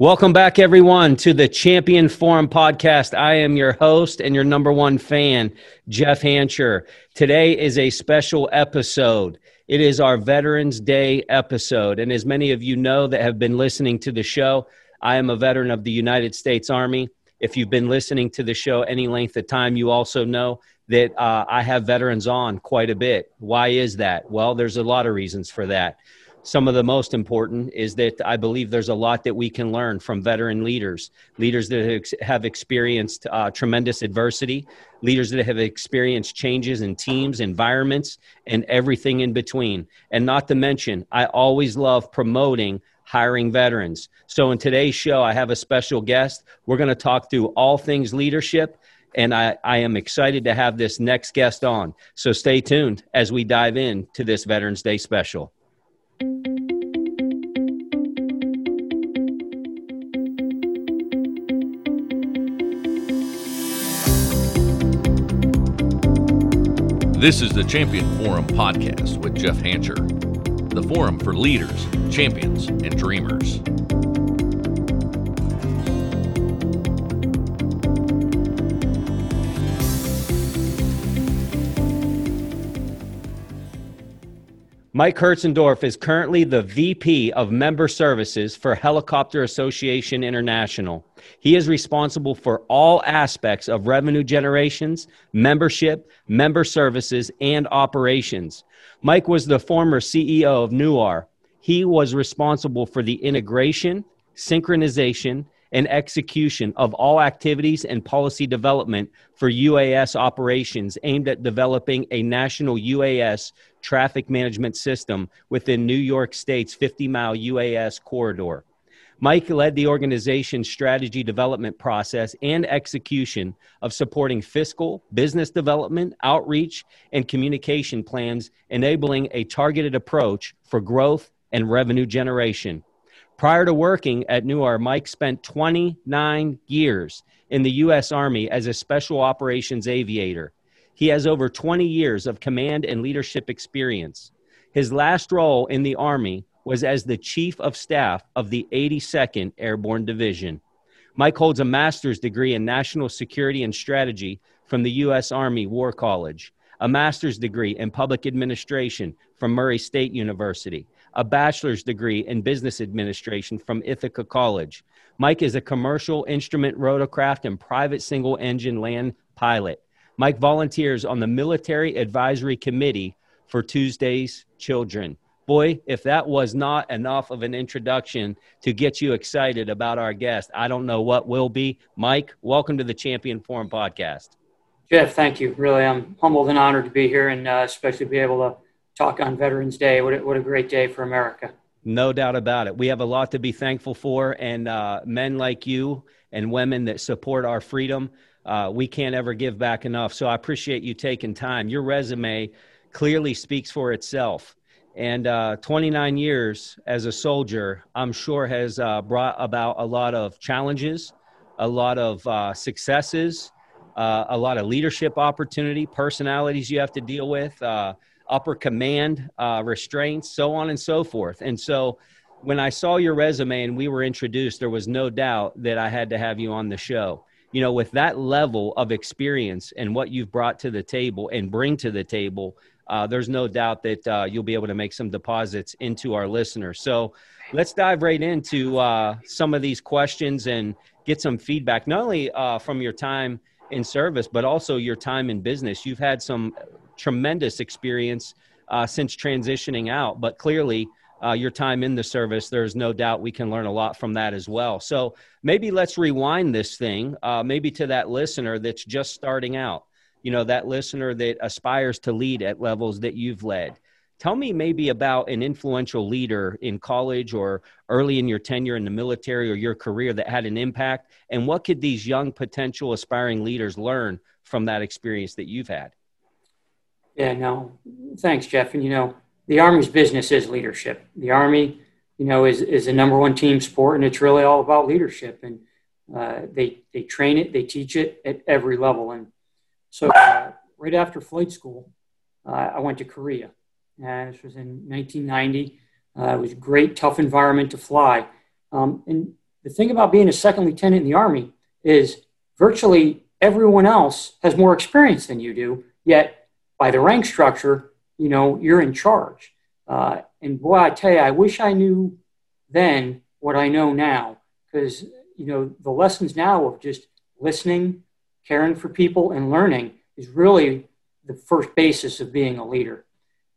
Welcome back, everyone, to the Champion Forum podcast. I am your host and your number one fan, Jeff Hancher. Today is a special episode. It is our Veterans Day episode. And as many of you know that have been listening to the show, I am a veteran of the United States Army. If you've been listening to the show any length of time, you also know that uh, I have veterans on quite a bit. Why is that? Well, there's a lot of reasons for that some of the most important is that I believe there's a lot that we can learn from veteran leaders, leaders that have experienced uh, tremendous adversity, leaders that have experienced changes in teams, environments, and everything in between. And not to mention, I always love promoting hiring veterans. So in today's show, I have a special guest. We're going to talk through all things leadership. And I, I am excited to have this next guest on. So stay tuned as we dive in to this Veterans Day special. This is the Champion Forum podcast with Jeff Hancher, the forum for leaders, champions, and dreamers. Mike Hertzendorf is currently the VP of Member Services for Helicopter Association International. He is responsible for all aspects of revenue generations, membership, member services, and operations. Mike was the former CEO of NUAIR. He was responsible for the integration, synchronization, and execution of all activities and policy development for UAS operations aimed at developing a national UAS traffic management system within New York State's 50 mile UAS corridor. Mike led the organization's strategy development process and execution of supporting fiscal, business development, outreach, and communication plans, enabling a targeted approach for growth and revenue generation. Prior to working at NUAIR, Mike spent 29 years in the U.S. Army as a special operations aviator. He has over 20 years of command and leadership experience. His last role in the Army was as the Chief of Staff of the 82nd Airborne Division. Mike holds a master's degree in national security and strategy from the U.S. Army War College, a master's degree in public administration from Murray State University, a bachelor's degree in business administration from Ithaca College. Mike is a commercial instrument rotorcraft and private single engine land pilot. Mike volunteers on the Military Advisory Committee for Tuesday's Children. Boy, if that was not enough of an introduction to get you excited about our guest, I don't know what will be. Mike, welcome to the Champion Forum podcast. Jeff, thank you. Really, I'm humbled and honored to be here and uh, especially be able to talk on Veterans Day. What a, what a great day for America. No doubt about it. We have a lot to be thankful for, and uh, men like you and women that support our freedom, uh, we can't ever give back enough. So I appreciate you taking time. Your resume clearly speaks for itself. And uh, 29 years as a soldier, I'm sure, has uh, brought about a lot of challenges, a lot of uh, successes, uh, a lot of leadership opportunity, personalities you have to deal with upper command uh, restraints, so on and so forth. And so when I saw your resume and we were introduced, there was no doubt that I had to have you on the show. You know, with that level of experience and what you've brought to the table and bring to the table, uh, there's no doubt that uh, you'll be able to make some deposits into our listeners. So let's dive right into uh, some of these questions and get some feedback, not only uh, from your time in service, but also your time in business. You've had some tremendous experience uh, since transitioning out, but clearly uh, your time in the service, there's no doubt we can learn a lot from that as well. So maybe let's rewind this thing, uh, maybe to that listener that's just starting out, you know, that listener that aspires to lead at levels that you've led. Tell me maybe about an influential leader in college or early in your tenure in the military or your career that had an impact, and what could these young potential aspiring leaders learn from that experience that you've had? Yeah, no, thanks, Jeff. And you know, the Army's business is leadership. The Army, you know, is is a number one team sport, and it's really all about leadership. And uh, they they train it, they teach it at every level. And so, uh, right after flight school, uh, I went to Korea, and this was in 1990. Uh, it was a great, tough environment to fly. Um, and the thing about being a second lieutenant in the Army is virtually everyone else has more experience than you do, yet by the rank structure, you know, you're in charge. Uh, and boy, I tell you, I wish I knew then what I know now, because, you know, the lessons now of just listening, caring for people, and learning is really the first basis of being a leader.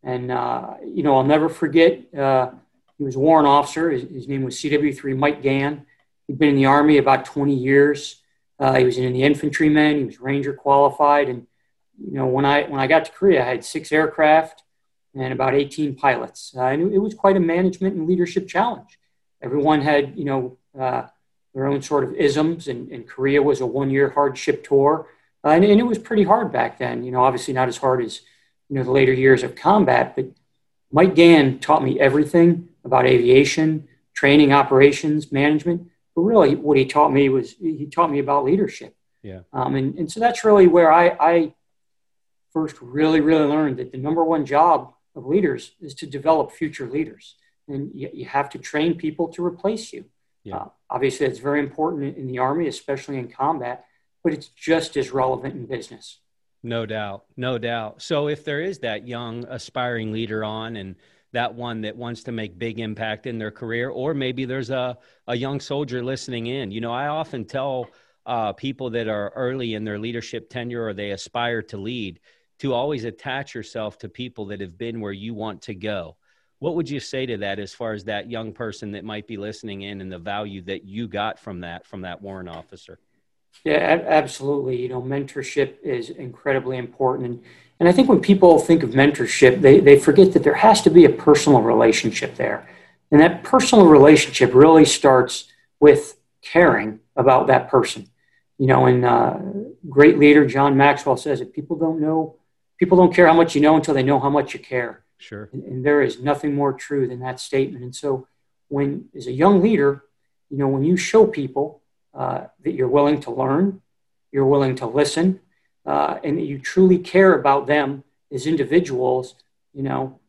And, uh, you know, I'll never forget, uh, he was a warrant officer. His, his, name was CW3 Mike Gann. He'd been in the Army about 20 years. Uh, he was in the. He was Ranger qualified. And, you know, when I, when I got to Korea, I had six aircraft and about 18 pilots. Uh, and it, was quite a management and leadership challenge. Everyone had, you know, uh, their own sort of isms, and, and Korea was a one-year hardship tour. Uh, and, and, it was pretty hard back then. You know, obviously not as hard as you know the later years of combat. But Mike Gann taught me everything about aviation, training, operations, management. But really, what he taught me was he taught me about leadership. Yeah. Um, and and so that's really where I, I first really really learned that the number one job of leaders is to develop future leaders, and you, you have to train people to replace you. Yeah. Uh, obviously, it's very important in the army, especially in combat but it's just as relevant in business. No doubt. No doubt. So if there is that young aspiring leader on and that one that wants to make big impact in their career, or maybe there's a, a young soldier listening in. You know, I often tell uh, people that are early in their leadership tenure or they aspire to lead to always attach yourself to people that have been where you want to go. What would you say to that as far as that young person that might be listening in and the value that you got from that from that warrant officer? Yeah, absolutely. You know, mentorship is incredibly important. And, and I think when people think of mentorship, they, they forget that there has to be a personal relationship there. And that personal relationship really starts with caring about that person. You know, and uh, great leader John Maxwell says that people don't know, people don't care how much you know until they know how much you care. Sure. And, and there is nothing more true than that statement. And so, when as a young leader, you know, when you show people uh, that you're willing to learn, you're willing to listen, uh, and that you truly care about them as individuals, you know,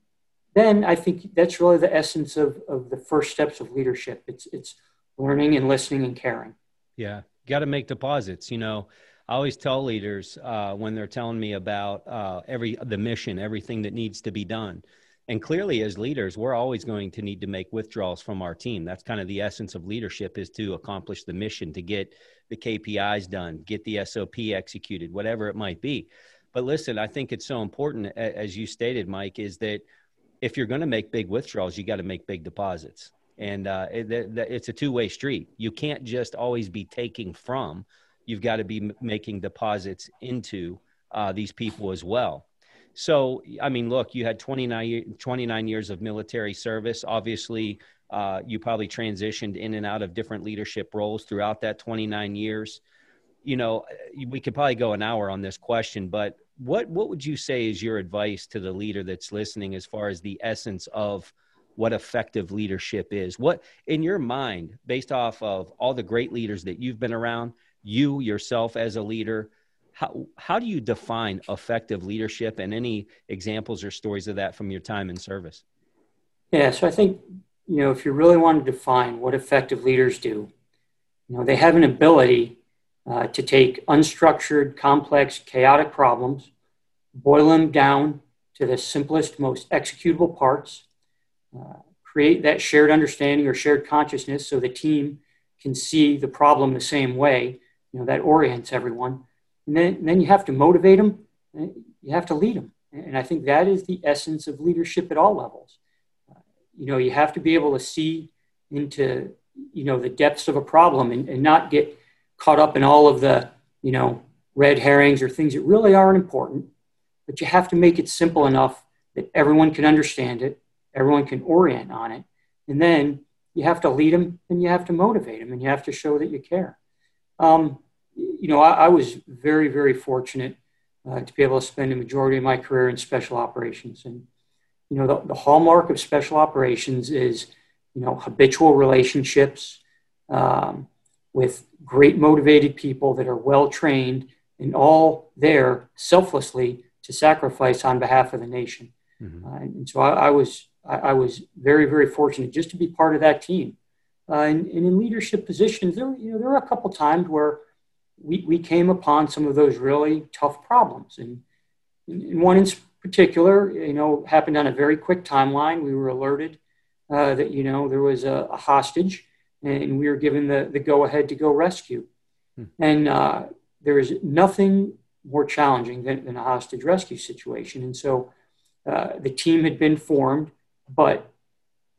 then I think that's really the essence of, of the first steps of leadership. It's, it's learning and listening and caring. Yeah. Got to make deposits. You know, I always tell leaders uh, when they're telling me about uh, every the mission, everything that needs to be done. And clearly, as leaders, we're always going to need to make withdrawals from our team. That's kind of the essence of leadership is to accomplish the mission, to get the KPIs done, get the SOP executed, whatever it might be. But listen, I think it's so important, as you stated, Mike, is that if you're going to make big withdrawals, you got to make big deposits. And uh, it, it's a two way street. You can't just always be taking from, you've got to be making deposits into uh, these people as well. So, I mean, look, you had 29, 29 years of military service. Obviously, uh, you probably transitioned in and out of different leadership roles throughout that 29 years. You know, we could probably go an hour on this question, but what what would you say is your advice to the leader that's listening as far as the essence of what effective leadership is? What in your mind, based off of all the great leaders that you've been around, you yourself as a leader, how, how do you define effective leadership and any examples or stories of that from your time in service? Yeah, so I think, you know, if you really want to define what effective leaders do, you know, they have an ability uh, to take unstructured, complex, chaotic problems, boil them down to the simplest, most executable parts, uh, create that shared understanding or shared consciousness so the team can see the problem the same way. You know, that orients everyone and then, then you have to motivate them, you have to lead them. And I think that is the essence of leadership at all levels. Uh, you know, you have to be able to see into, you know, the depths of a problem and, and not get caught up in all of the, you know, red herrings or things that really aren't important. But you have to make it simple enough that everyone can understand it, everyone can orient on it. And then you have to lead them and you have to motivate them and you have to show that you care. Um, you know, I, I was very, very fortunate uh, to be able to spend a majority of my career in special operations. And, you know, the, the hallmark of special operations is, you know, habitual relationships um, with great motivated people that are well trained and all there selflessly to sacrifice on behalf of the nation. Mm-hmm. Uh, and so I, I was I, I, was very very fortunate just to be part of that team. Uh, and, and, in leadership positions, there, you know, there were a couple times where we, we came upon some of those really tough problems. And, and one in particular, you know, happened on a very quick timeline. We were alerted uh, that, you know, there was a, a, hostage and we were given the, the go ahead to go rescue. Hmm. And uh, there is nothing more challenging than, than, a hostage rescue situation. And so uh, the team had been formed, but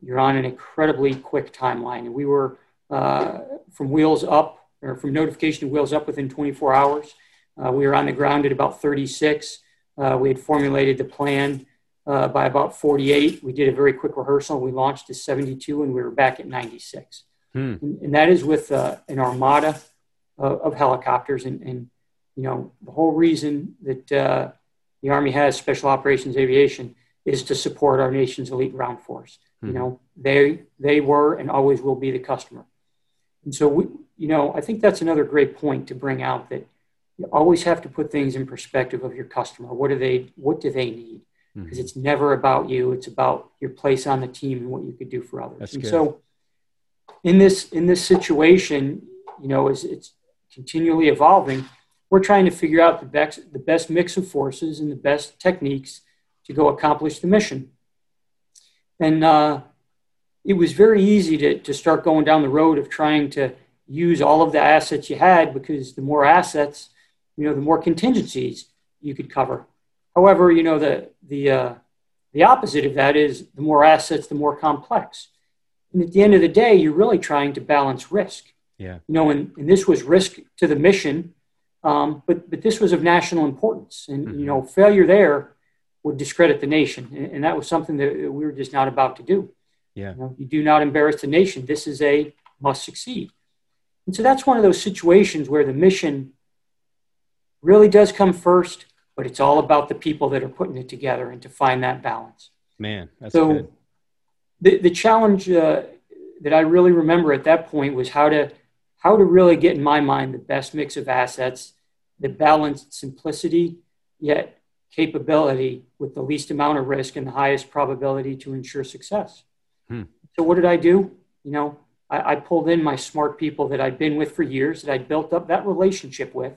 you're on an incredibly quick timeline. And we were uh, from wheels up or from notification to wheels up within 24 hours. Uh, we were on the ground at about 36. Uh, we had formulated the plan uh, by about 48. We did a very quick rehearsal. We launched to 72 and we were back at 96. Hmm. And, and, that is with uh, an armada of, of helicopters. And, and, you know, the whole reason that uh, the Army has Special Operations Aviation is to support our nation's elite ground force. Hmm. You know, they, they were and always will be the customer. And so, we, you know, I think that's another great point to bring out that you always have to put things in perspective of your customer. What do they what do they need? Because mm-hmm. it's never about you. It's about your place on the team and what you could do for others. That's and good. so in this in this situation, you know, as it's continually evolving, we're trying to figure out the best the best mix of forces and the best techniques to go accomplish the mission. And uh, it was very easy to, to start going down the road of trying to use all of the assets you had because the more assets, you know, the more contingencies you could cover. However, you know, the, the, uh, the opposite of that is the more assets, the more complex. And at the end of the day, you're really trying to balance risk. Yeah. You know, and, and this was risk to the mission, um, but, but this was of national importance. And, mm-hmm. you know, failure there would discredit the nation. And, and, that was something that we were just not about to do. Yeah. You, know, you do not embarrass the nation. This is a must succeed. And so that's one of those situations where the mission really does come first, but it's all about the people that are putting it together and to find that balance. Man, that's so good. The, the challenge uh, that I really remember at that point was how to how to really get in my mind the best mix of assets that balanced simplicity yet capability with the least amount of risk and the highest probability to ensure success. Hmm. So what did I do? You know, I, I pulled in my smart people that I'd been with for years, that I'd built up that relationship with,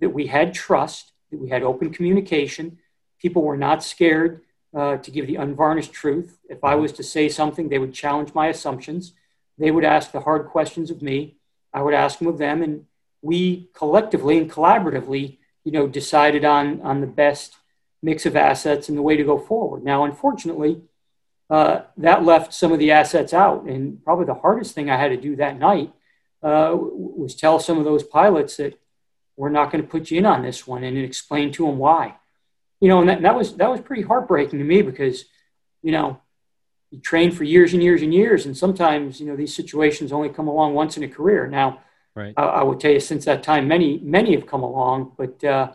that we had trust, that we had open communication. People were not scared uh, to give the unvarnished truth. If I was to say something, they would challenge my assumptions. They would ask the hard questions of me. I would ask them of them, and we collectively and collaboratively, you know, decided on on the best mix of assets and the way to go forward. Now, unfortunately, uh, that left some of the assets out. And probably the hardest thing I had to do that night uh, was tell some of those pilots that we're not going to put you in on this one and explain to them why. You know, and that, that was that was pretty heartbreaking to me because, you know, you train for years and years and years, and sometimes you know these situations only come along once in a career. Now, right. I, I would tell you since that time, many many have come along, but uh,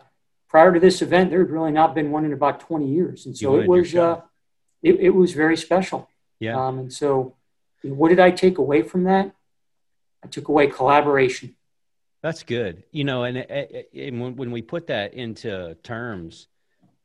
prior to this event, there had really not been one in about 20 years, and so it was uh, it, it was very special. Yeah. Um, and so, what did I take away from that? I took away collaboration. That's good. You know, and, and when, when we put that into terms,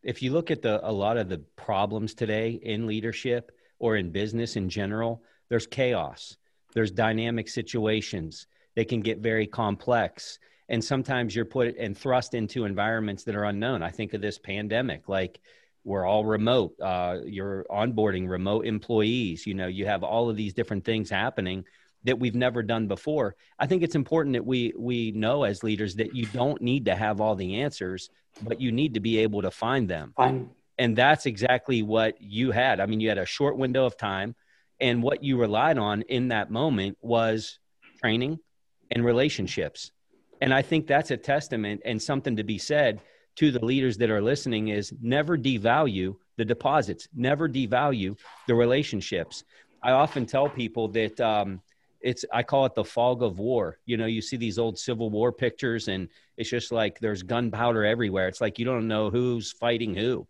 if you look at the a lot of the problems today in leadership or in business in general, there's chaos. There's dynamic situations. They can get very complex. And sometimes you're put and thrust into environments that are unknown. I think of this pandemic, like we're all remote. Uh, you're onboarding remote employees. You know, you have all of these different things happening that we've never done before. I think it's important that we we know as leaders that you don't need to have all the answers, but you need to be able to find them. Fine. And that's exactly what you had. I mean, you had a short window of time, and what you relied on in that moment was training and relationships. And I think that's a testament and something to be said to the leaders that are listening is never devalue the deposits, never devalue the relationships. I often tell people that um, it's, I call it the fog of war. You know, you see these old Civil War pictures and it's just like there's gunpowder everywhere. It's like you don't know who's fighting who.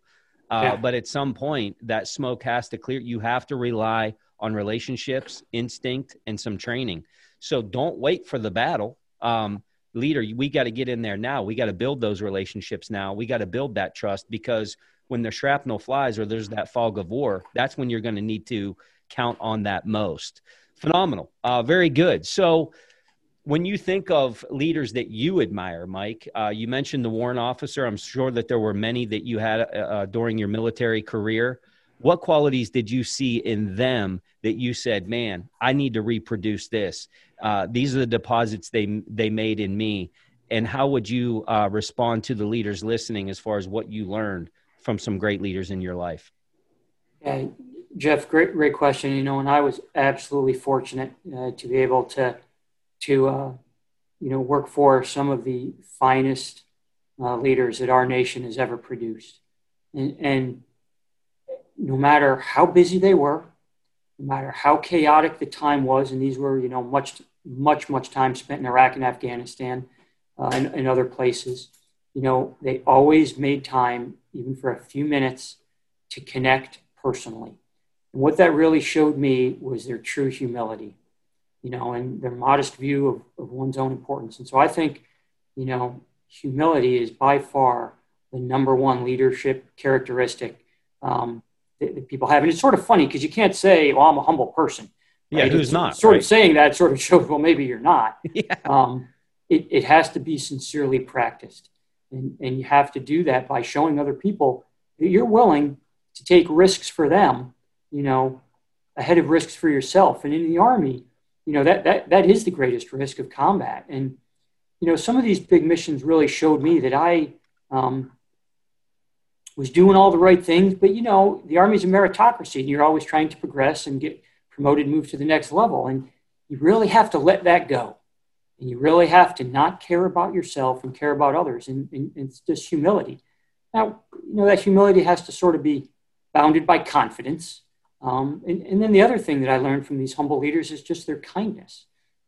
Uh, yeah. But at some point, that smoke has to clear. You have to rely on relationships, instinct, and some training. So don't wait for the battle. Um, leader, we got to get in there now. We got to build those relationships now. We got to build that trust because when the shrapnel flies or there's that fog of war, that's when you're going to need to count on that most. Phenomenal. Uh, very good. So, when you think of leaders that you admire, Mike, uh, you mentioned the warrant officer. I'm sure that there were many that you had uh, uh, during your military career. What qualities did you see in them that you said, "Man, I need to reproduce this"? Uh, these are the deposits they they made in me. And how would you uh, respond to the leaders listening as far as what you learned from some great leaders in your life? Yeah, Jeff, great great question. You know, and I was absolutely fortunate uh, to be able to to uh, you know work for some of the finest uh, leaders that our nation has ever produced, and, and no matter how busy they were, no matter how chaotic the time was, and these were you know much much much time spent in Iraq and Afghanistan uh, and, and other places, you know they always made time even for a few minutes to connect personally. And what that really showed me was their true humility you know, and their modest view of, of one's own importance. And so I think, you know, humility is by far the number one leadership characteristic um, that, people have. And it's sort of funny because you can't say, well, I'm a humble person. Right? Yeah, who's it's, not? Sort right? of saying that sort of shows, well, maybe you're not. yeah. Um, it, it has to be sincerely practiced. And, and you have to do that by showing other people that you're willing to take risks for them, you know, ahead of risks for yourself. And in the Army, you know that that that is the greatest risk of combat and you know some of these big missions really showed me that i um, was doing all the right things but you know the army's a meritocracy and you're always trying to progress and get promoted move to the next level and you really have to let that go and you really have to not care about yourself and care about others and, and, and it's just humility now you know that humility has to sort of be bounded by confidence um, and, and, then the other thing that I learned from these humble leaders is just their kindness.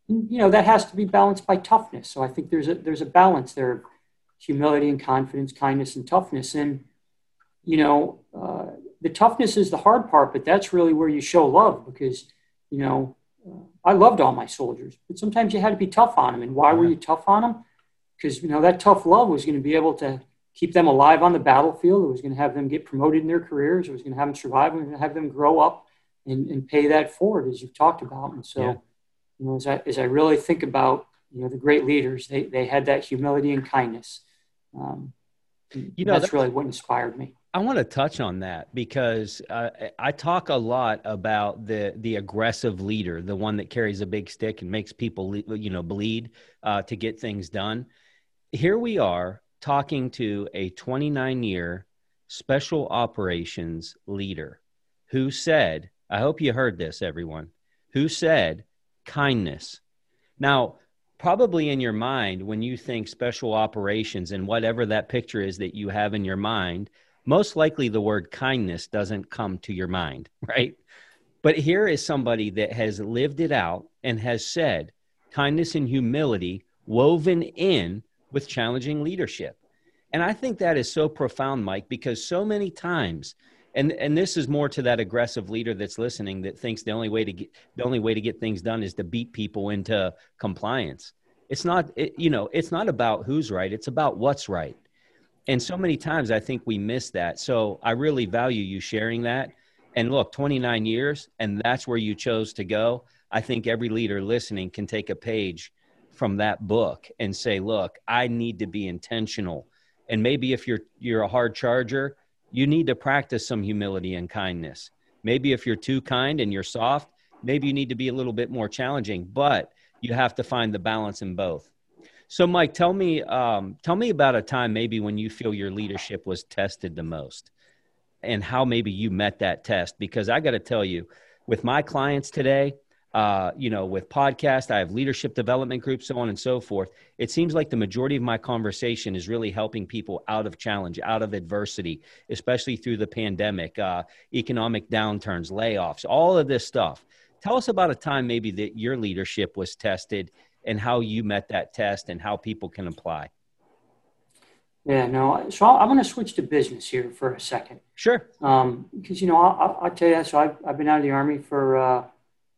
And, you know, that has to be balanced by toughness. So I think there's a, there's a balance there of humility and confidence, kindness and toughness. And, you know, uh, the toughness is the hard part, but that's really where you show love because, you know, uh, I loved all my soldiers, but sometimes you had to be tough on them. And why were you tough on them? Because, you know, that tough love was going to be able to keep them alive on the battlefield. It was going to have them get promoted in their careers. It was going to have them survive. It was going to have them grow up and, and pay that forward, as you've talked about. And so, yeah. you know, as I, as I really think about, you know, the great leaders, they, they had that humility and kindness. Um, you know, that's, that's really what inspired me. I want to touch on that because uh, I talk a lot about the the aggressive leader, the one that carries a big stick and makes people, you know, bleed uh, to get things done. Here we are talking to a 29 year special operations leader who said, I hope you heard this, everyone, who said kindness. Now, probably in your mind, when you think special operations and whatever that picture is that you have in your mind, most likely the word kindness doesn't come to your mind, right? But here is somebody that has lived it out and has said kindness and humility woven in with challenging leadership. And I think that is so profound, Mike, because so many times, and and this is more to that aggressive leader that's listening that thinks the only way to get the only way to get things done is to beat people into compliance. It's not, it, you know, it's not about who's right. It's about what's right. And so many times I think we miss that. So I really value you sharing that. And look, 29 years, and that's where you chose to go. I think every leader listening can take a page from that book and say, look, I need to be intentional. And maybe if you're you're a hard charger, you need to practice some humility and kindness. Maybe if you're too kind and you're soft, maybe you need to be a little bit more challenging, but you have to find the balance in both. So, Mike, tell me, um, tell me about a time maybe when you feel your leadership was tested the most, and how maybe you met that test. Because I got to tell you, with my clients today, uh, you know, with podcast, I have leadership development groups, so on and so forth. It seems like the majority of my conversation is really helping people out of challenge, out of adversity, especially through the pandemic, uh, economic downturns, layoffs, all of this stuff. Tell us about a time maybe that your leadership was tested and how you met that test and how people can apply. Yeah, no. So I'm going to switch to business here for a second. Sure. Um, because you know, I'll, I'll, tell you. So I've, I've been out of the army for uh,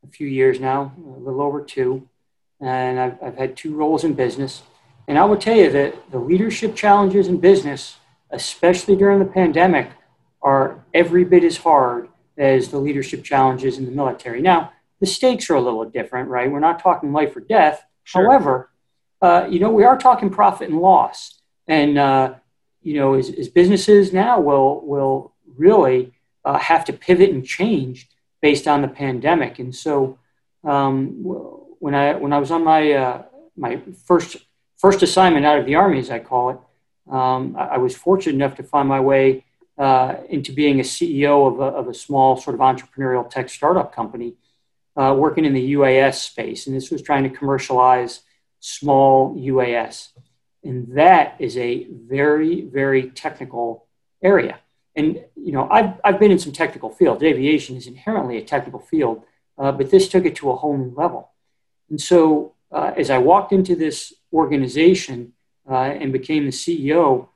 a few years now, a little over two, and I've, I've had two roles in business. And I will tell you that the leadership challenges in business, especially during the pandemic, are every bit as hard as the leadership challenges in the military. Now, the stakes are a little different, right? We're not talking life or death. Sure. However, uh, you know, we are talking profit and loss. And, uh, you know, as, as, businesses now will, will really uh, have to pivot and change based on the pandemic. And so um, when, I, when I was on my, uh, my first, first assignment out of the Army, as I call it, um, I, I, was fortunate enough to find my way uh, into being a CEO of a, of a small sort of entrepreneurial tech startup company uh, working in the UAS space. And this was trying to commercialize small UAS. And that is a very, very technical area. And, you know, I've, I've been in some technical fields. Aviation is inherently a technical field, uh, but this took it to a whole new level. And so uh, as I walked into this organization uh, and became the CEO,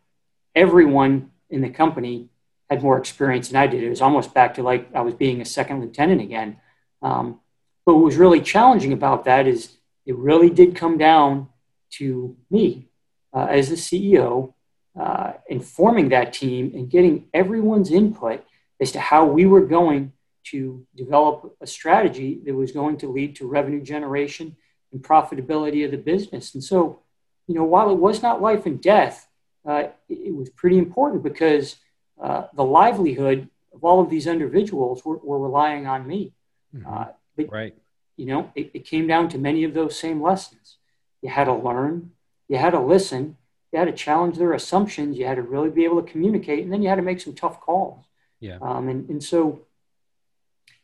everyone in the company had more experience than I did. It was almost back to like I was being a second lieutenant again. Um, but what was really challenging about that is it really did come down to me uh, as the CEO, uh, informing that team and getting everyone's input as to how we were going to develop a strategy that was going to lead to revenue generation and profitability of the business. And so, you know, while it was not life and death, uh, it, was pretty important because uh, the livelihood of all of these individuals were, were relying on me. Mm-hmm. Uh, but, right. You know, it, it came down to many of those same lessons. You had to learn, you had to listen, you had to challenge their assumptions, you had to really be able to communicate, and then you had to make some tough calls. Yeah. Um, and, and so,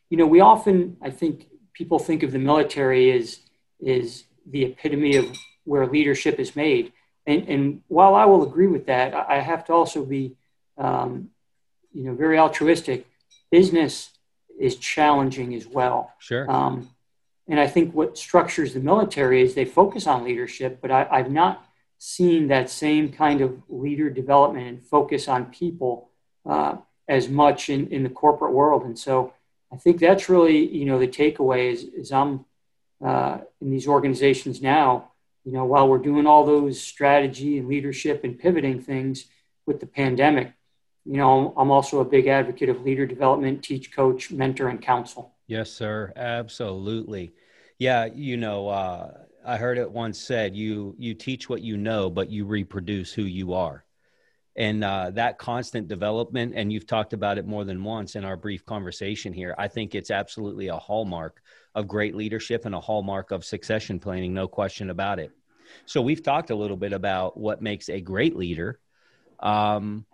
you know, we often, I think, people think of the military as is the epitome of where leadership is made. And, and while I will agree with that, I have to also be, um, you know, very altruistic. Business is challenging as well. Sure. Um, and I think what structures the military is they focus on leadership, but I, I've not seen that same kind of leader development and focus on people uh, as much in, in the corporate world. And so I think that's really, you know, the takeaway is, is I'm uh, in these organizations now, you know, while we're doing all those strategy and leadership and pivoting things with the pandemic, you know, I'm also a big advocate of leader development, teach, coach, mentor, and counsel. Yes, sir. Absolutely. Yeah, you know, uh, I heard it once said, "You you teach what you know, but you reproduce who you are." And uh, that constant development, and you've talked about it more than once in our brief conversation here. I think it's absolutely a hallmark of great leadership and a hallmark of succession planning, no question about it. So we've talked a little bit about what makes a great leader. Um,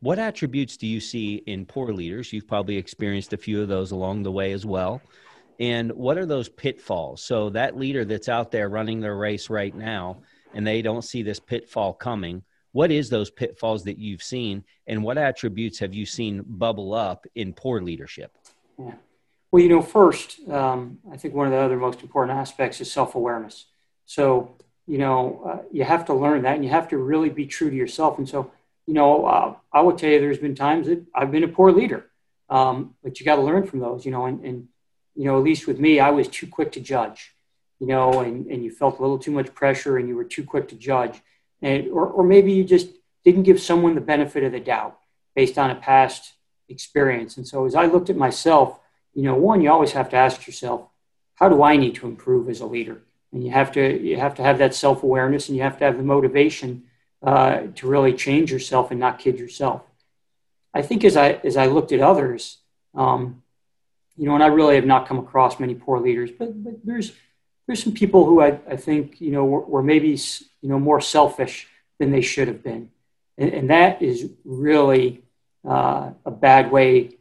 what attributes do you see in poor leaders? You've probably experienced a few of those along the way as well. And what are those pitfalls? So that leader that's out there running their race right now and they don't see this pitfall coming what is those pitfalls that you've seen and what attributes have you seen bubble up in poor leadership? Yeah. well you know first um, i think one of the other most important aspects is self-awareness. So you know uh, you have to learn that and you have to really be true to yourself. And so you know uh, i will tell you there's been times that i've been a poor leader um, but you got to learn from those you know and, and you know, at least with me, I was too quick to judge, you know, and, and you felt a little too much pressure and you were too quick to judge. And, or, or maybe you just didn't give someone the benefit of the doubt based on a past experience. And so as I looked at myself, you know, one, you always have to ask yourself, how do I need to improve as a leader? And you have to, you have to have that self-awareness and you have to have the motivation uh, to really change yourself and not kid yourself. I think as I, as I looked at others, um, you know, and I really have not come across many poor leaders, but, but there's there's some people who I, I think you know were, were maybe you know more selfish than they should have been, and, and that is really uh, a bad way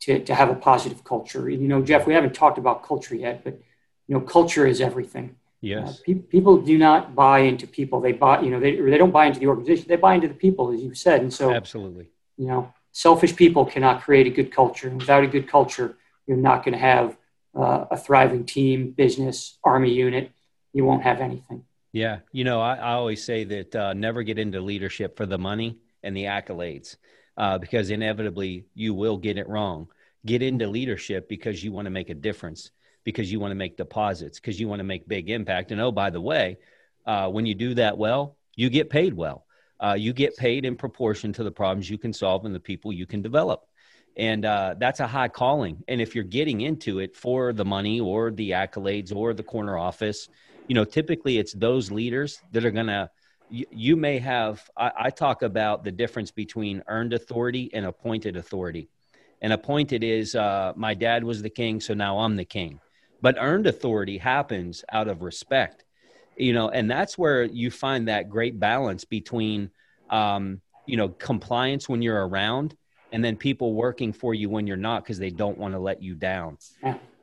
to, to have a positive culture. You know, Jeff, we haven't talked about culture yet, but you know, culture is everything. Yes. Uh, pe- people do not buy into people. They buy, you know, they, they don't buy into the organization. They buy into the people, as you said. And so, absolutely, you know, selfish people cannot create a good culture. And without a good culture, you're not going to have uh, a thriving team, business, army unit. You won't have anything. Yeah. You know, I, I always say that uh, never get into leadership for the money and the accolades uh, because inevitably you will get it wrong. Get into leadership because you want to make a difference, because you want to make deposits, because you want to make big impact. And oh, by the way, uh, when you do that well, you get paid well. Uh, you get paid in proportion to the problems you can solve and the people you can develop and uh, that's a high calling. And if you're getting into it for the money or the accolades or the corner office, you know, typically it's those leaders that are going to. You, you, may have. I, I talk about the difference between earned authority and appointed authority. And appointed is uh, my dad was the king, so now I'm the king. But earned authority happens out of respect, you know, and that's where you find that great balance between, um, you know, compliance when you're around and then people working for you when you're not because they don't want to let you down.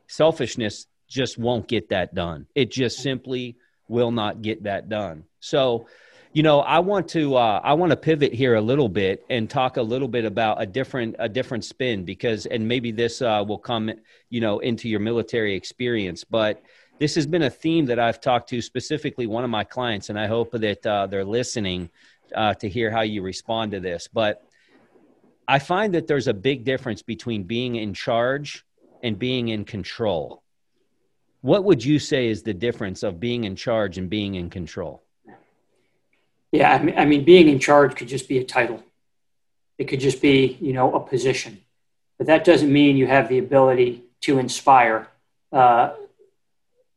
Selfishness just won't get that done. It just simply will not get that done. So, you know, I want to uh, I want to pivot here a little bit and talk a little bit about a different a different spin because and maybe this uh, will come you know into your military experience, but this has been a theme that I've talked to specifically one of my clients, and I hope that uh, they're listening uh, to hear how you respond to this. But I find that there's a big difference between being in charge and being in control. What would you say is the difference of being in charge and being in control? Yeah, I mean, I mean, being in charge could just be a title. It could just be, you know, a position. But that doesn't mean you have the ability to inspire, uh,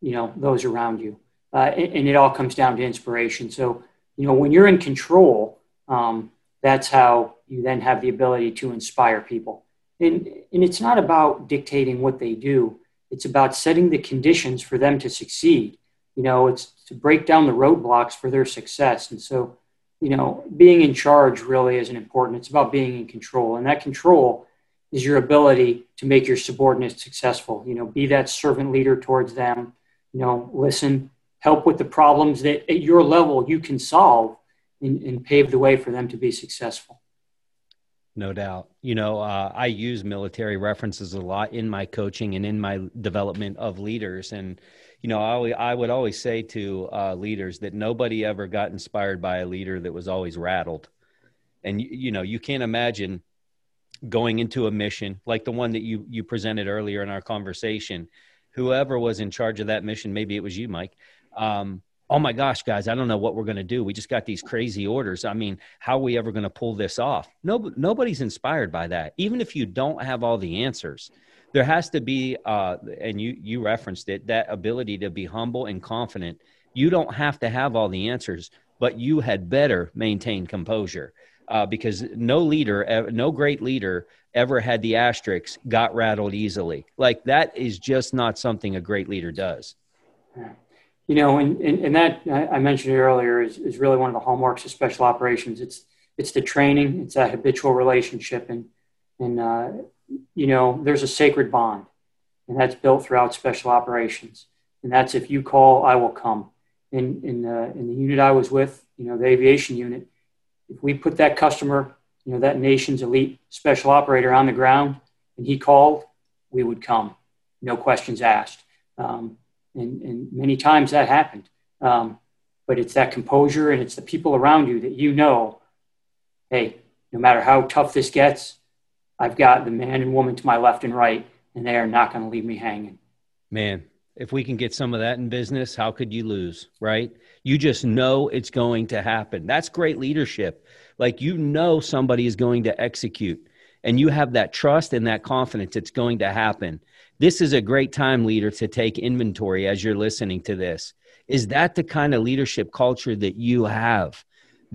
you know, those around you. Uh, and, and, it all comes down to inspiration. So, you know, when you're in control, um, that's how you then have the ability to inspire people. And, and it's not about dictating what they do, it's about setting the conditions for them to succeed. You know, it's to break down the roadblocks for their success. And so, you know, being in charge really isn't important. It's about being in control. And that control is your ability to make your subordinates successful. You know, be that servant leader towards them, you know, listen, help with the problems that at your level you can solve and, and pave the way for them to be successful. No doubt. You know, uh, I use military references a lot in my coaching and in my development of leaders. And, you know, I, I would always say to uh, leaders that nobody ever got inspired by a leader that was always rattled. And, you, you know, you can't imagine going into a mission like the one that you, you presented earlier in our conversation. Whoever was in charge of that mission, maybe it was you, Mike, um, oh my gosh, guys, I don't know what we're going to do. We just got these crazy orders. I mean, how are we ever going to pull this off? No, nobody's inspired by that. Even if you don't have all the answers, there has to be, uh, and you you referenced it, that ability to be humble and confident. You don't have to have all the answers, but you had better maintain composure. Uh, because no leader, no great leader ever had the asterisks got rattled easily. Like that is just not something a great leader does. You know, and, and, and that I mentioned earlier is, is really one of the hallmarks of special operations. It's it's the training, it's that habitual relationship, and and uh, you know, there's a sacred bond, and that's built throughout special operations. And that's if you call, I will come. In in the in the unit I was with, you know, the aviation unit, if we put that customer, you know, that nation's elite special operator on the ground, and he called, we would come, no questions asked. Um, and, and many times that happened. Um, but it's that composure and it's the people around you that you know, hey, no matter how tough this gets, I've got the man and woman to my left and right, and they are not going to leave me hanging. Man, if we can get some of that in business, how could you lose, right? You just know it's going to happen. That's great leadership. Like you know somebody is going to execute, and you have that trust and that confidence it's going to happen this is a great time, leader, to take inventory as you're listening to this. Is that the kind of leadership culture that you have?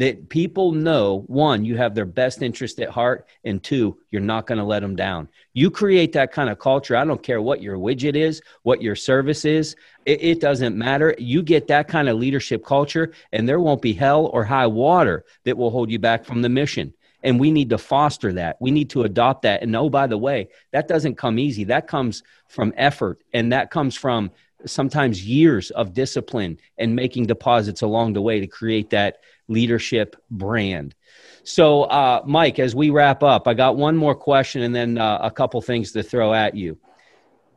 That people know one, you have their best interest at heart, and two, you're not going to let them down. You create that kind of culture. I don't care what your widget is, what your service is, it, it doesn't matter. You get that kind of leadership culture, and there won't be hell or high water that will hold you back from the mission and we need to foster that we need to adopt that and oh by the way that doesn't come easy that comes from effort and that comes from sometimes years of discipline and making deposits along the way to create that leadership brand so uh, mike as we wrap up i got one more question and then uh, a couple things to throw at you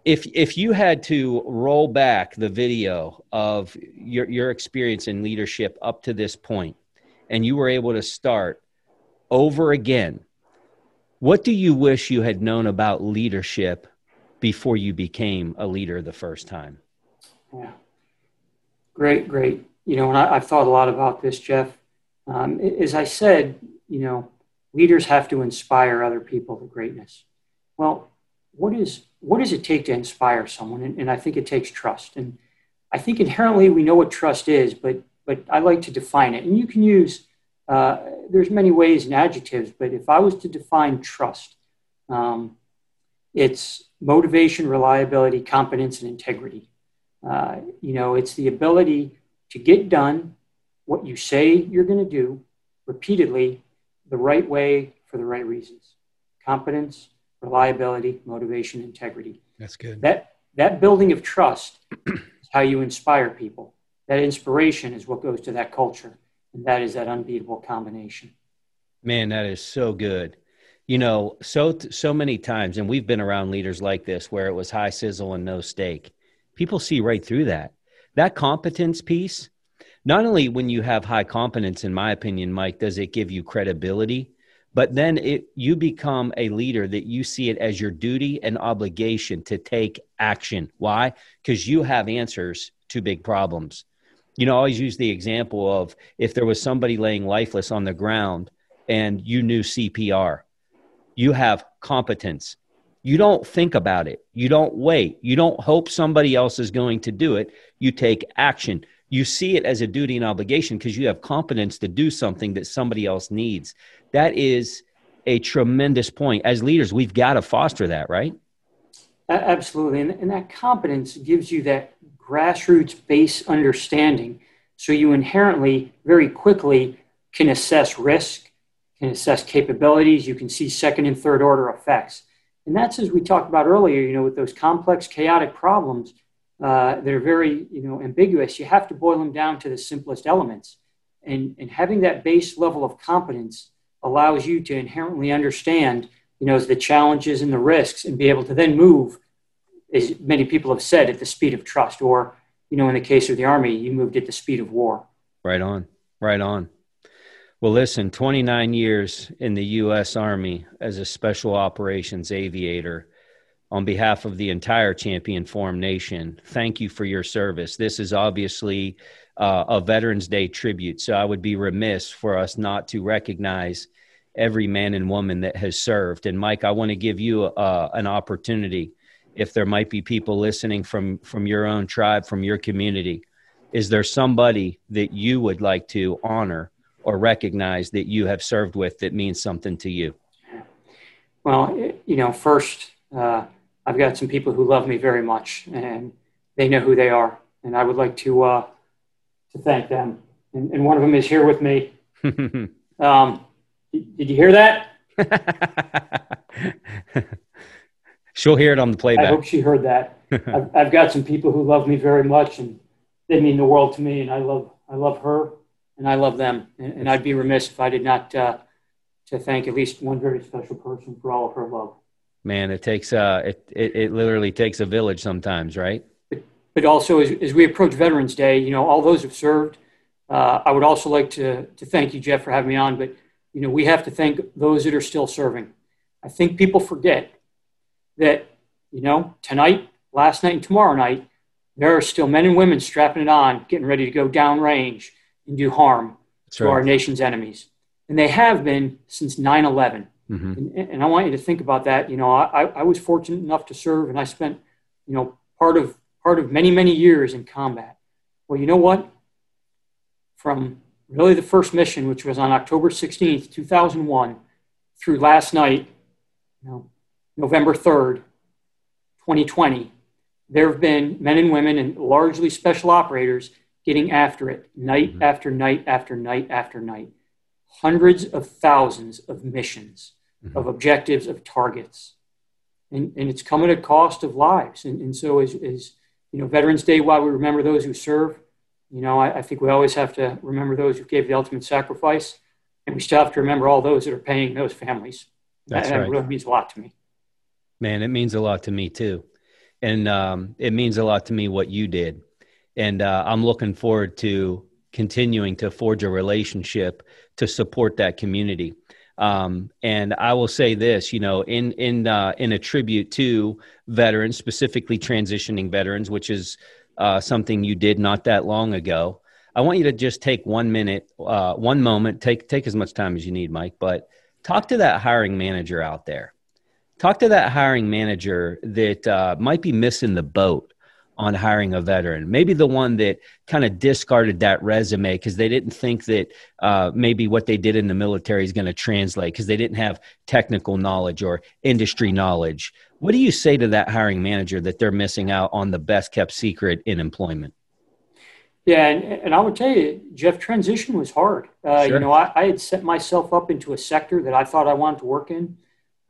if if you had to roll back the video of your your experience in leadership up to this point and you were able to start over again, what do you wish you had known about leadership before you became a leader the first time? Yeah. Great, great. You know, and I, have thought a lot about this, Jeff. Um, as I said, you know, leaders have to inspire other people to greatness. well, what is what does it take to inspire someone? And, and I think it takes trust. And I think inherently we know what trust is, but but I like to define it. And you can use uh, there's many ways and adjectives, but if I was to define trust, um, it's motivation, reliability, competence, and integrity. Uh, you know, it's the ability to get done what you say you're going to do repeatedly, the right way for the right reasons. Competence, reliability, motivation, integrity. That's good. That that building of trust is how you inspire people. That inspiration is what goes to that culture, and that is that unbeatable combination. Man, that is so good. You know, so so many times, and we've been around leaders like this where it was high sizzle and no steak. People see right through that. That competence piece. Not only when you have high competence, in my opinion, Mike, does it give you credibility, but then it you become a leader that you see it as your duty and obligation to take action. Why? Because you have answers to big problems. You know I always use the example of if there was somebody laying lifeless on the ground and you knew cpr you have competence. You don't think about it. You don't wait. You don't hope somebody else is going to do it. You take action you see it as a duty and obligation because you have competence to do something that somebody else needs that is a tremendous point. As leaders, we've got to foster that, right? Absolutely. And, and that competence gives you that grassroots base understanding. So you inherently, very quickly, can assess risk, can assess capabilities. You can see second and third order effects. And that's as we talked about earlier, you know, with those complex, chaotic problems uh, that are very, you know, ambiguous, you have to boil them down to the simplest elements. And, and having that base level of competence allows you to inherently understand, you know, the challenges and the risks and be able to then move, as many people have said, at the speed of trust. Or, you know, in the case of the Army, you moved at the speed of war. Right on. Right on. Well, listen, 29 years in the U.S. Army as a special operations aviator. On behalf of the entire Champion Forum Nation, thank you for your service. This is obviously uh, a Veterans Day tribute, so I would be remiss for us not to recognize every man and woman that has served. And Mike, I want to give you uh, an opportunity. If there might be people listening from from your own tribe, from your community, is there somebody that you would like to honor or recognize that you have served with that means something to you? Well, you know, first, uh, I've got some people who love me very much, and they know who they are, and I would like to uh, to thank them. And, and, one of them is here with me. um, did you hear that? She'll hear it on the playback. I hope she heard that. I've, I've, got some people who love me very much, and they mean the world to me. And I love, I love her, and I love them. And, and I'd be remiss if I did not uh, to thank at least one very special person for all of her love. Man, it takes uh, it, it, it literally takes a village sometimes, right? But, but also, as, as we approach Veterans Day, you know, all those who've served. Uh, I would also like to to thank you, Jeff, for having me on. But you know, we have to thank those that are still serving. I think people forget that, you know, tonight, last night, and tomorrow night, there are still men and women strapping it on, getting ready to go downrange and do harm That's to right. our nation's enemies. And they have been since 9 11. Mm-hmm. And, and, I want you to think about that. You know, I, I was fortunate enough to serve and I spent, you know, part of, part of many, many years in combat. Well, you know what? From really the first mission, which was on October 16th, 2001, through last night, you know, November 3rd, 2020, there have been men and women and largely special operators getting after it night mm-hmm. after night after night after night. Hundreds of thousands of missions, mm-hmm. of objectives, of targets. And, and it's come at a cost of lives. And, and so, as, as you know, Veterans Day, while we remember those who serve, you know, I, I, think we always have to remember those who gave the ultimate sacrifice, and we still have to remember all those that are paying those families. That's that, right. that really means a lot to me. Man, it means a lot to me too, and um, it means a lot to me what you did, and uh, I'm looking forward to continuing to forge a relationship to support that community. Um, and I will say this, you know, in in uh, in a tribute to veterans, specifically transitioning veterans, which is uh, something you did not that long ago. I want you to just take one minute, uh, one moment, take take as much time as you need, Mike. But talk to that hiring manager out there. Talk to that hiring manager that uh, might be missing the boat on hiring a veteran. Maybe the one that kind of discarded that resume because they didn't think that uh, maybe what they did in the military is going to translate because they didn't have technical knowledge or industry knowledge. What do you say to that hiring manager that they're missing out on the best kept secret in employment? Yeah, and, and I would tell you, Jeff, transition was hard. Uh, sure. You know, I, I, had set myself up into a sector that I thought I wanted to work in.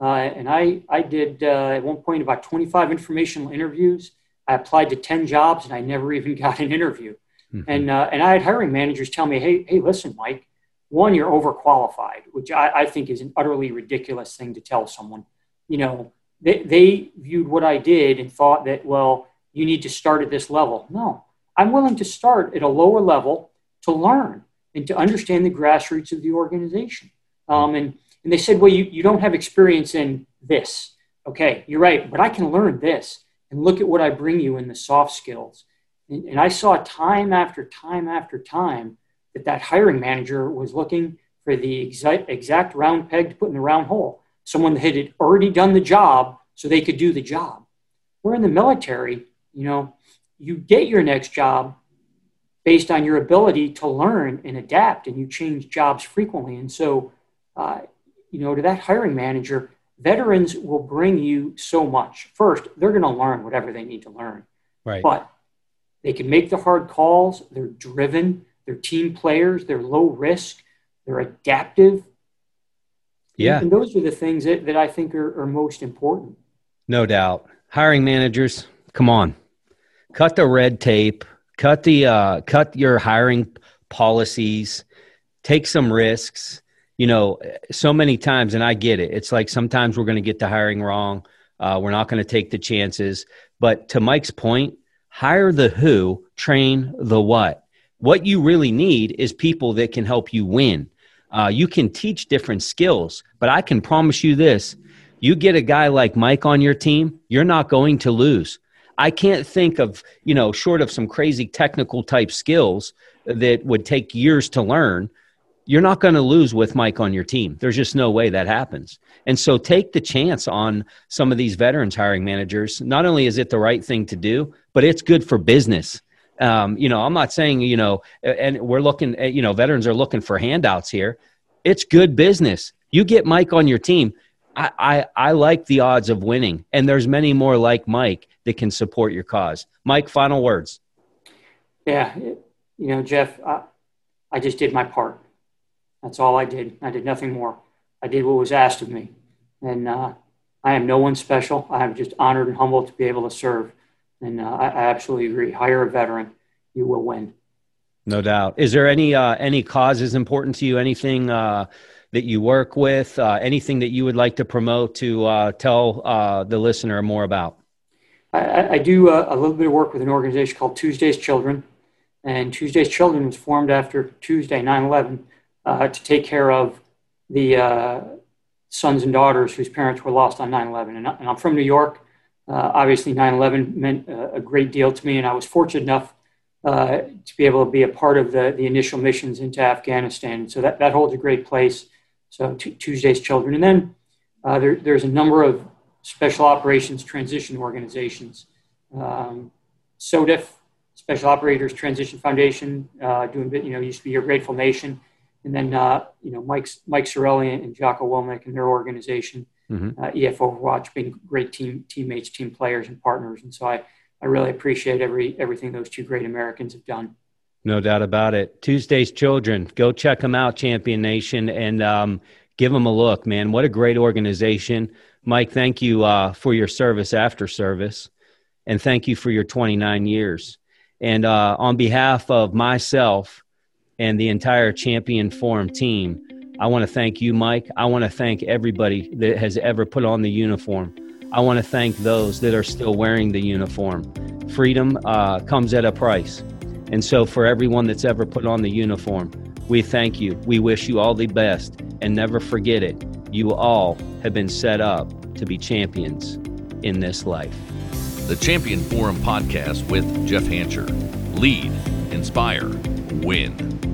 Uh, and I, I did uh, at one point about 25 informational interviews. I applied to 10 jobs and I never even got an interview. Mm-hmm. And, uh, and I had hiring managers tell me, hey, hey, listen, Mike, one, you're overqualified, which I, I think is an utterly ridiculous thing to tell someone. You know, they, they viewed what I did and thought that, well, you need to start at this level. No, I'm willing to start at a lower level to learn and to understand the grassroots of the organization. Um, and, and they said, well, you, you don't have experience in this. Okay, you're right, but I can learn this and look at what I bring you in the soft skills. And, and I saw time after time after time that that hiring manager was looking for the exact, exact round peg to put in the round hole. Someone that had already done the job so they could do the job. We're in the military, you know, you get your next job based on your ability to learn and adapt, and you change jobs frequently. And so, uh, you know, to that hiring manager, veterans will bring you so much. First, they're going to learn whatever they need to learn. Right. But they can make the hard calls. They're driven. They're team players. They're low risk. They're adaptive. Yeah. And those are the things that, that I think are, are most important. No doubt. Hiring managers, come on cut the red tape, cut the uh, cut your hiring policies, take some risks. You know, so many times, and I get it. It's like sometimes we're going to get the hiring wrong. Uh, we're not going to take the chances. But to Mike's point, hire the who, train the what. What you really need is people that can help you win. Uh, you can teach different skills, but I can promise you this you get a guy like Mike on your team, you're not going to lose. I can't think of, you know, short of some crazy technical type skills that would take years to learn, you're not going to lose with Mike on your team. There's just no way that happens. And so take the chance on some of these veterans hiring managers. Not only is it the right thing to do, but it's good for business. Um, you know, I'm not saying, you know, and we're looking at, you know, veterans are looking for handouts here. It's good business. You get Mike on your team. I, I, I like the odds of winning, and there's many more like Mike that can support your cause. Mike, final words. Yeah, you know, Jeff, I, I just did my part. That's all I did. I did nothing more. I did what was asked of me, and uh, I am no one special. I am just honored and humbled to be able to serve, and uh, I, I absolutely agree. Hire a veteran, you will win. No doubt. Is there any uh, any causes important to you? Anything? Uh, that you work with, uh, anything that you would like to promote to uh, tell uh, the listener more about? I, I do a, uh, a, little bit of work with an organization called Tuesday's Children. And Tuesday's Children was formed after Tuesday, 9 11, uh, to take care of the uh, sons and daughters whose parents were lost on 9 11. And, I'm from New York. obviously, 9 11 meant a great deal to me, and I was fortunate enough to be able to be a part of the, the initial missions into Afghanistan. So that, that holds a great place so t- Tuesday's Children. And then uh, there, there's a number of special operations transition organizations. Um, SOTF, Special Operators Transition Foundation, uh, doing, you know, used to be your Grateful Nation. And then, uh, you know, Mike's, Mike Sarraille and Jocko Willink and their organization, mm-hmm. uh, EF Overwatch, being great team teammates, team players, and partners. And so I, I really appreciate every everything those two great Americans have done. No doubt about it. Tuesday's Children. Go check them out, Champion Nation, and um, give them a look, man. What a great organization. Mike, thank you uh, for your service after service, and thank you for your 29 years. And uh, on behalf of myself and the entire Champion Forum team, I want to thank you, Mike. I want to thank everybody that has ever put on the uniform. I want to thank those that are still wearing the uniform. Freedom uh, comes at a price. And so, for everyone that's ever put on the uniform, we thank you. We wish you all the best. And never forget it you all have been set up to be champions in this life. The Champion Forum podcast with Jeff Hancher. Lead, inspire, win.